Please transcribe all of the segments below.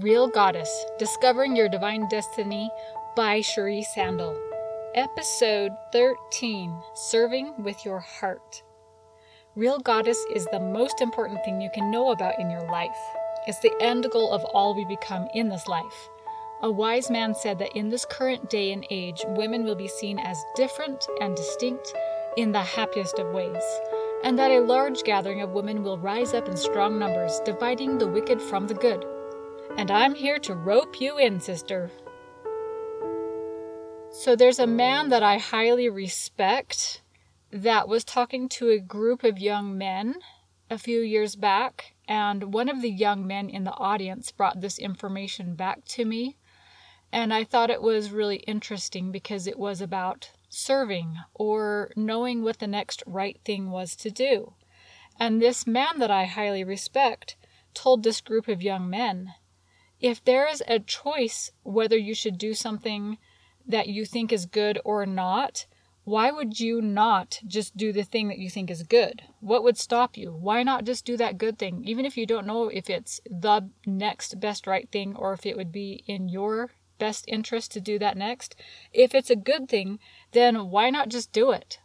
Real Goddess Discovering Your Divine Destiny by Cherie Sandel. Episode 13 Serving with Your Heart. Real Goddess is the most important thing you can know about in your life. It's the end goal of all we become in this life. A wise man said that in this current day and age, women will be seen as different and distinct in the happiest of ways, and that a large gathering of women will rise up in strong numbers, dividing the wicked from the good. And I'm here to rope you in, sister. So there's a man that I highly respect that was talking to a group of young men a few years back, and one of the young men in the audience brought this information back to me. And I thought it was really interesting because it was about serving or knowing what the next right thing was to do. And this man that I highly respect told this group of young men if there is a choice whether you should do something that you think is good or not, why would you not just do the thing that you think is good? What would stop you? Why not just do that good thing? Even if you don't know if it's the next best right thing or if it would be in your best interest to do that next. If it's a good thing, then why not just do it?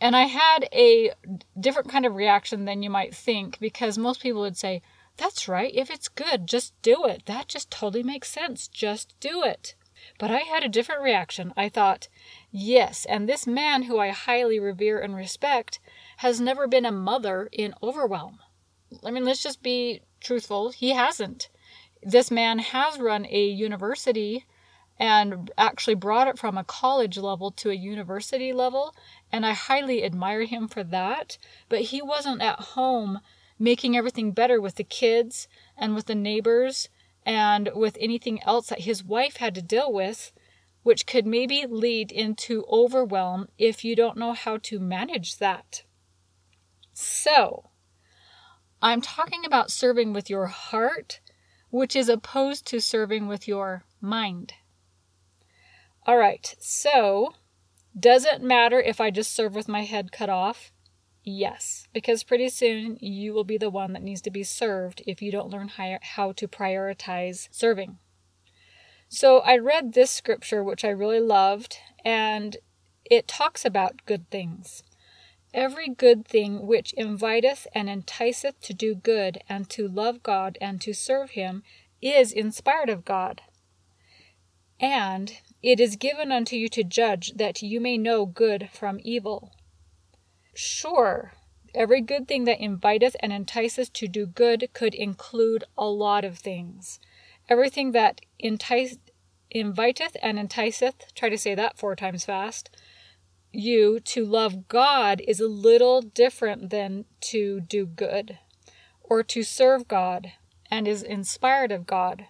And I had a different kind of reaction than you might think because most people would say, that's right. If it's good, just do it. That just totally makes sense. Just do it. But I had a different reaction. I thought, yes, and this man who I highly revere and respect has never been a mother in overwhelm. I mean, let's just be truthful. He hasn't. This man has run a university and actually brought it from a college level to a university level, and I highly admire him for that. But he wasn't at home making everything better with the kids and with the neighbors and with anything else that his wife had to deal with, which could maybe lead into overwhelm if you don't know how to manage that. So, I'm talking about serving with your heart, which is opposed to serving with your mind. All right, so does it matter if I just serve with my head cut off? Yes, because pretty soon you will be the one that needs to be served if you don't learn how to prioritize serving. So I read this scripture, which I really loved, and it talks about good things. Every good thing which inviteth and enticeth to do good and to love God and to serve Him is inspired of God. And it is given unto you to judge that you may know good from evil. Sure, every good thing that inviteth and enticeth to do good could include a lot of things. Everything that entice, inviteth and enticeth, try to say that four times fast, you to love God is a little different than to do good or to serve God and is inspired of God.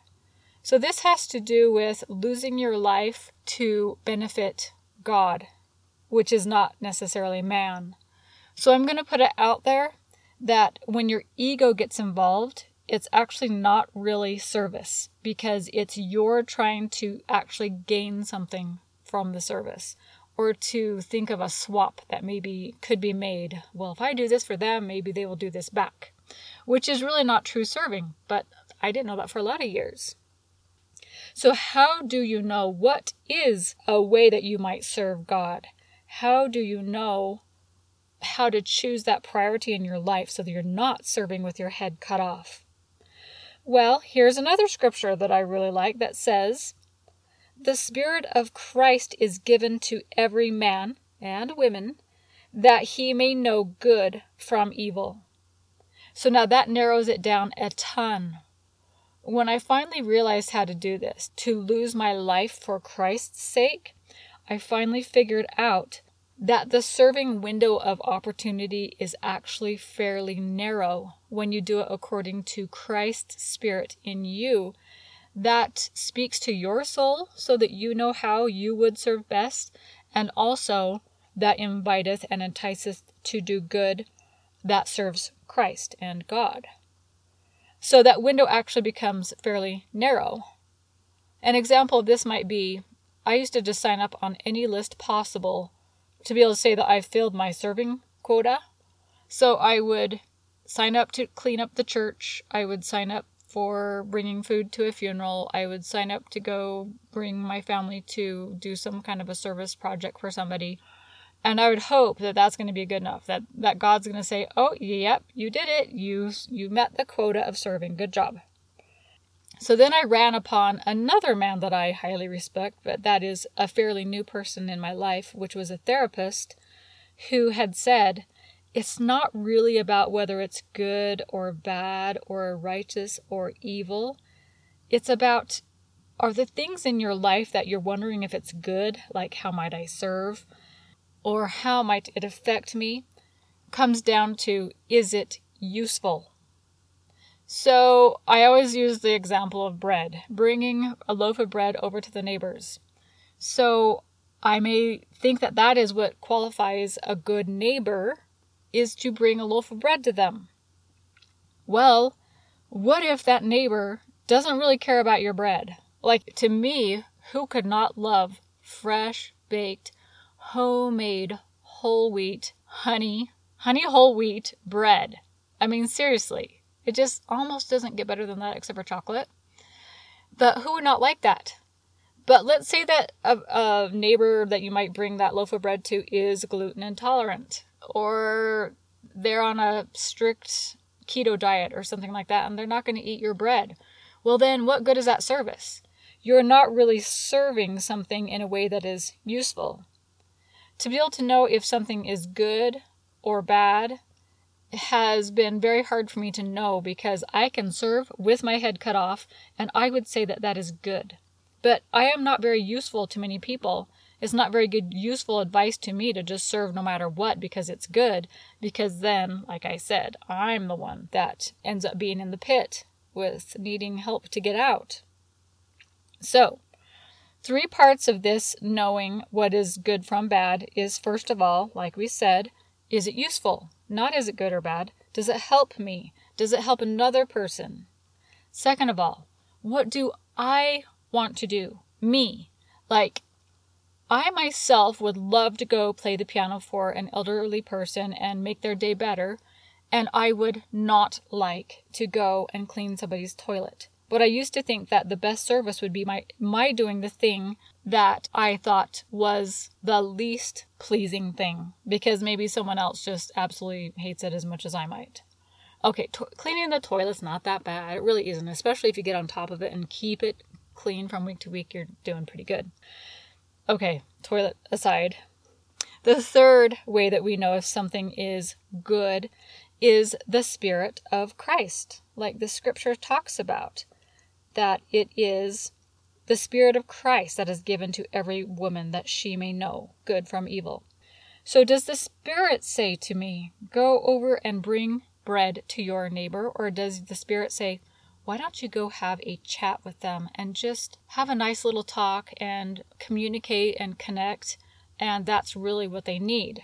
So this has to do with losing your life to benefit God, which is not necessarily man. So I'm going to put it out there that when your ego gets involved, it's actually not really service because it's you're trying to actually gain something from the service or to think of a swap that maybe could be made. Well, if I do this for them, maybe they will do this back, which is really not true serving, but I didn't know that for a lot of years. So, how do you know what is a way that you might serve God? How do you know how to choose that priority in your life so that you're not serving with your head cut off. Well, here's another scripture that I really like that says, The Spirit of Christ is given to every man and women that he may know good from evil. So now that narrows it down a ton. When I finally realized how to do this, to lose my life for Christ's sake, I finally figured out that the serving window of opportunity is actually fairly narrow when you do it according to Christ's Spirit in you. That speaks to your soul so that you know how you would serve best, and also that inviteth and enticeth to do good that serves Christ and God. So that window actually becomes fairly narrow. An example of this might be I used to just sign up on any list possible to be able to say that I've filled my serving quota. So I would sign up to clean up the church. I would sign up for bringing food to a funeral. I would sign up to go bring my family to do some kind of a service project for somebody. And I would hope that that's going to be good enough that that God's going to say, "Oh, yep, you did it. You you met the quota of serving. Good job." So then I ran upon another man that I highly respect, but that is a fairly new person in my life, which was a therapist who had said, it's not really about whether it's good or bad or righteous or evil. It's about are the things in your life that you're wondering if it's good, like how might I serve, or how might it affect me, comes down to is it useful? So I always use the example of bread, bringing a loaf of bread over to the neighbors. So I may think that that is what qualifies a good neighbor is to bring a loaf of bread to them. Well, what if that neighbor doesn't really care about your bread? Like to me, who could not love fresh baked, homemade, whole wheat, honey, honey whole wheat bread? I mean, seriously, it just almost doesn't get better than that except for chocolate. But who would not like that? But let's say that a, a, neighbor that you might bring that loaf of bread to is gluten intolerant, or they're on a strict keto diet or something like that, and they're not going to eat your bread. Well, then what good is that service? You're not really serving something in a way that is useful. To be able to know if something is good or bad has been very hard for me to know because I can serve with my head cut off, and I would say that that is good. But I am not very useful to many people. It's not very good, useful advice to me to just serve no matter what because it's good, because then, like I said, I'm the one that ends up being in the pit with needing help to get out. So, three parts of this knowing what is good from bad is first of all, like we said, is it useful? Not is it good or bad? Does it help me? Does it help another person? Second of all, what do I want to do. Me. Like, I myself would love to go play the piano for an elderly person and make their day better, and I would not like to go and clean somebody's toilet. But I used to think that the best service would be my my doing the thing that I thought was the least pleasing thing because maybe someone else just absolutely hates it as much as I might. Okay, to- cleaning the toilet's not that bad. It really isn't, especially if you get on top of it and keep it clean from week to week, you're doing pretty good. Okay, toilet aside. The third way that we know if something is good is the Spirit of Christ, like the scripture talks about, that it is the Spirit of Christ that is given to every woman that she may know good from evil. So, does the Spirit say to me, Go over and bring bread to your neighbor? Or does the Spirit say, why don't you go have a chat with them and just have a nice little talk and communicate and connect? And that's really what they need.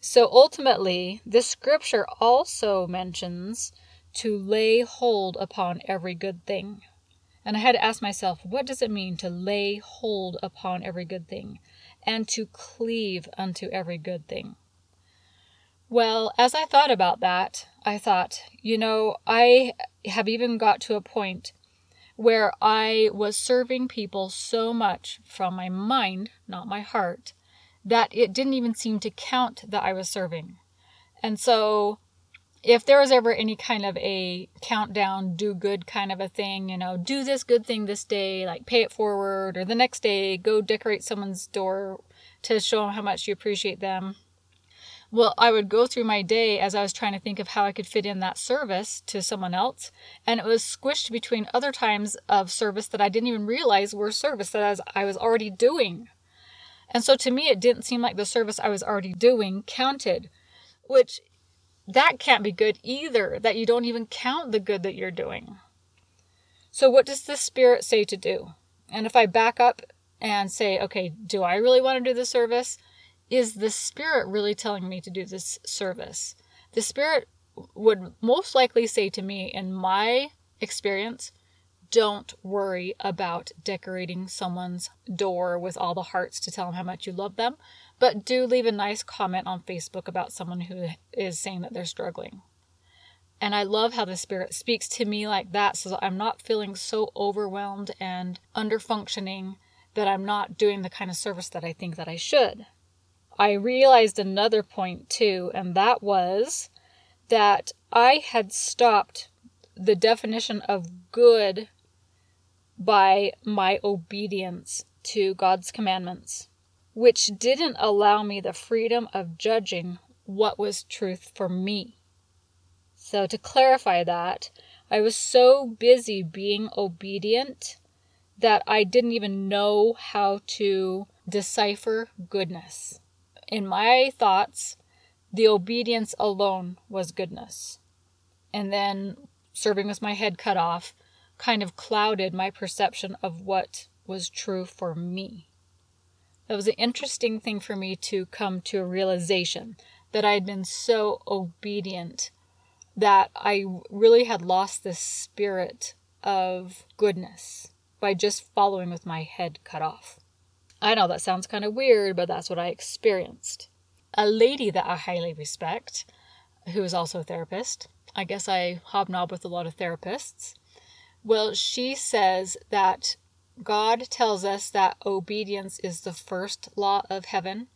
So ultimately, this scripture also mentions to lay hold upon every good thing. And I had to ask myself, what does it mean to lay hold upon every good thing and to cleave unto every good thing? Well, as I thought about that, I thought, you know, I have even got to a point where I was serving people so much from my mind, not my heart, that it didn't even seem to count that I was serving. And so, if there was ever any kind of a countdown, do good kind of a thing, you know, do this good thing this day, like pay it forward, or the next day, go decorate someone's door to show them how much you appreciate them, well, I would go through my day as I was trying to think of how I could fit in that service to someone else, and it was squished between other times of service that I didn't even realize were service that I was, already doing. And so to me, it didn't seem like the service I was already doing counted, which that can't be good either, that you don't even count the good that you're doing. So, what does the Spirit say to do? And if I back up and say, okay, do I really want to do the service? is the Spirit really telling me to do this service? The Spirit would most likely say to me, in my experience, don't worry about decorating someone's door with all the hearts to tell them how much you love them, but do leave a nice comment on Facebook about someone who is saying that they're struggling. And I love how the Spirit speaks to me like that so that I'm not feeling so overwhelmed and under functioning that I'm not doing the kind of service that I think that I should. I realized another point too, and that was that I had stopped the definition of good by my obedience to God's commandments, which didn't allow me the freedom of judging what was truth for me. So, to clarify that, I was so busy being obedient that I didn't even know how to decipher goodness. In my thoughts, the obedience alone was goodness. And then serving with my head cut off kind of clouded my perception of what was true for me. That was an interesting thing for me to come to a realization that I had been so obedient that I really had lost the spirit of goodness by just following with my head cut off. I know that sounds kind of weird, but that's what I experienced. A lady that I highly respect, who is also a therapist, I guess I hobnob with a lot of therapists. Well, she says that God tells us that obedience is the first law of heaven,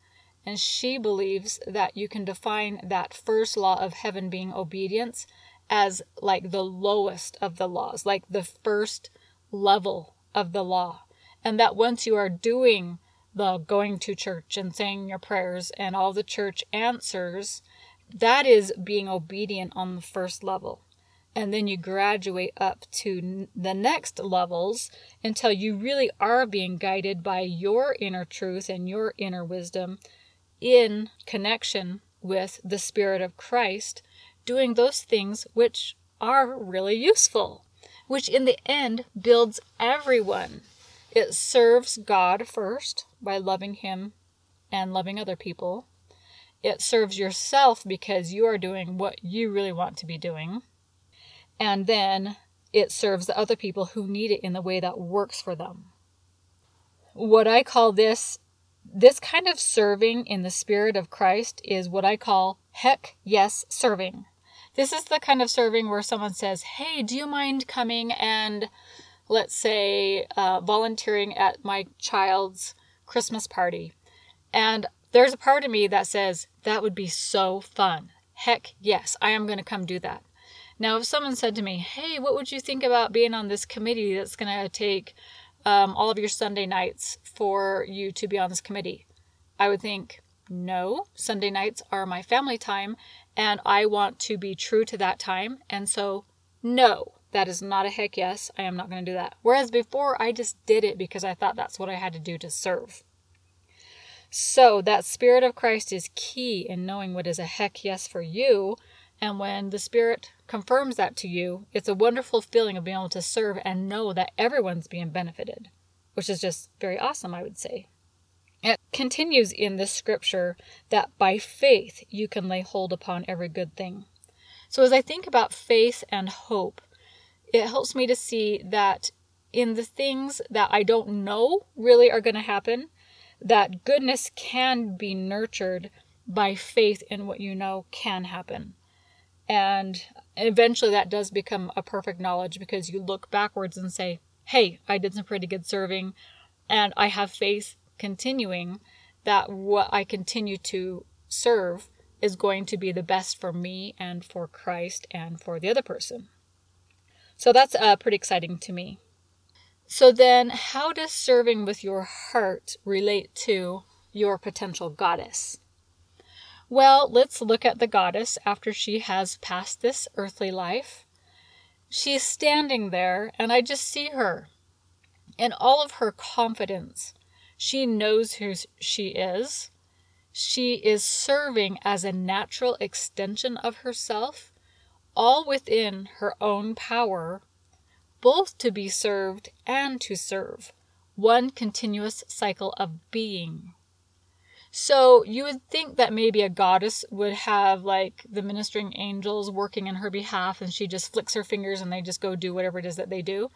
and she believes that you can define that first law of heaven being obedience as like the lowest of the laws, like the first level of the law. And that once you are doing the going to church and saying your prayers and all the church answers, that is being obedient on the first level and then you graduate up to the next levels until you really are being guided by your inner truth and your inner wisdom in connection with the Spirit of Christ, doing those things which are really useful, which in the end builds everyone. It serves God first by loving Him and loving other people. It serves yourself because you are doing what you really want to be doing and then it serves the other people who need it in the way that works for them. What I call this this kind of serving in the spirit of Christ is what I call heck yes serving. This is the kind of serving where someone says, Hey, do you mind coming and, let's say, uh, volunteering at my child's Christmas party? And there's a part of me that says, That would be so fun. Heck yes, I am going to come do that. Now, if someone said to me, hey, what would you think about being on this committee that's going to take um, all of your Sunday nights for you to be on this committee? I would think, no, Sunday nights are my family time and I want to be true to that time. And so, no, that is not a heck yes. I am not going to do that. Whereas before, I just did it because I thought that's what I had to do to serve. So, that Spirit of Christ is key in knowing what is a heck yes for you and when the Spirit confirms that to you, it's a wonderful feeling of being able to serve and know that everyone's being benefited, which is just very awesome, I would say. It continues in this scripture that by faith you can lay hold upon every good thing. So as I think about faith and hope, it helps me to see that in the things that I don't know really are going to happen, that goodness can be nurtured by faith in what you know can happen. And eventually that does become a perfect knowledge because you look backwards and say, hey, I did some pretty good serving. And I have faith continuing that what I continue to serve is going to be the best for me and for Christ and for the other person. So that's uh, pretty exciting to me. So then, how does serving with your heart relate to your potential goddess? Well, let's look at the goddess after she has passed this earthly life. She's standing there, and I just see her. In all of her confidence, she knows who she is. She is serving as a natural extension of herself, all within her own power, both to be served and to serve, one continuous cycle of being. So you would think that maybe a goddess would have like the ministering angels working in her behalf and she just flicks her fingers and they just go do whatever it is that they do.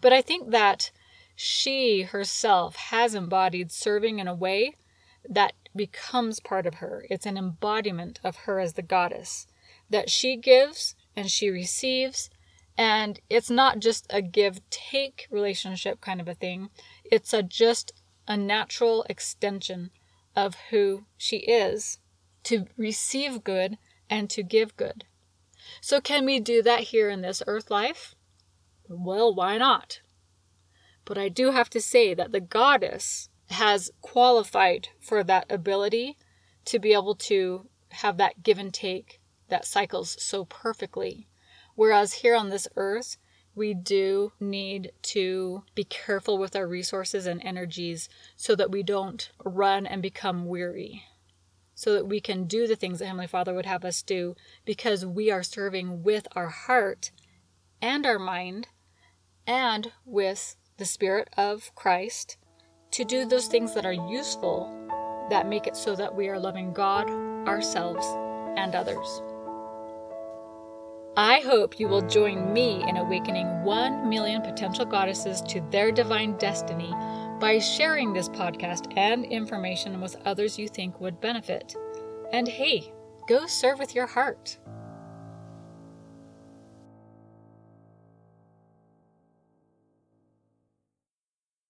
But I think that she herself has embodied serving in a way that becomes part of her. It's an embodiment of her as the goddess. That she gives and she receives. And it's not just a give take relationship kind of a thing, it's a just a natural extension of who she is to receive good and to give good. So, can we do that here in this earth life? Well, why not? But I do have to say that the goddess has qualified for that ability to be able to have that give and take that cycles so perfectly. Whereas here on this earth, we do need to be careful with our resources and energies so that we don't run and become weary. So that we can do the things that Heavenly Father would have us do because we are serving with our heart and our mind and with the Spirit of Christ to do those things that are useful that make it so that we are loving God, ourselves, and others. I hope you will join me in awakening 1 million potential goddesses to their divine destiny by sharing this podcast and information with others you think would benefit. And hey, go serve with your heart.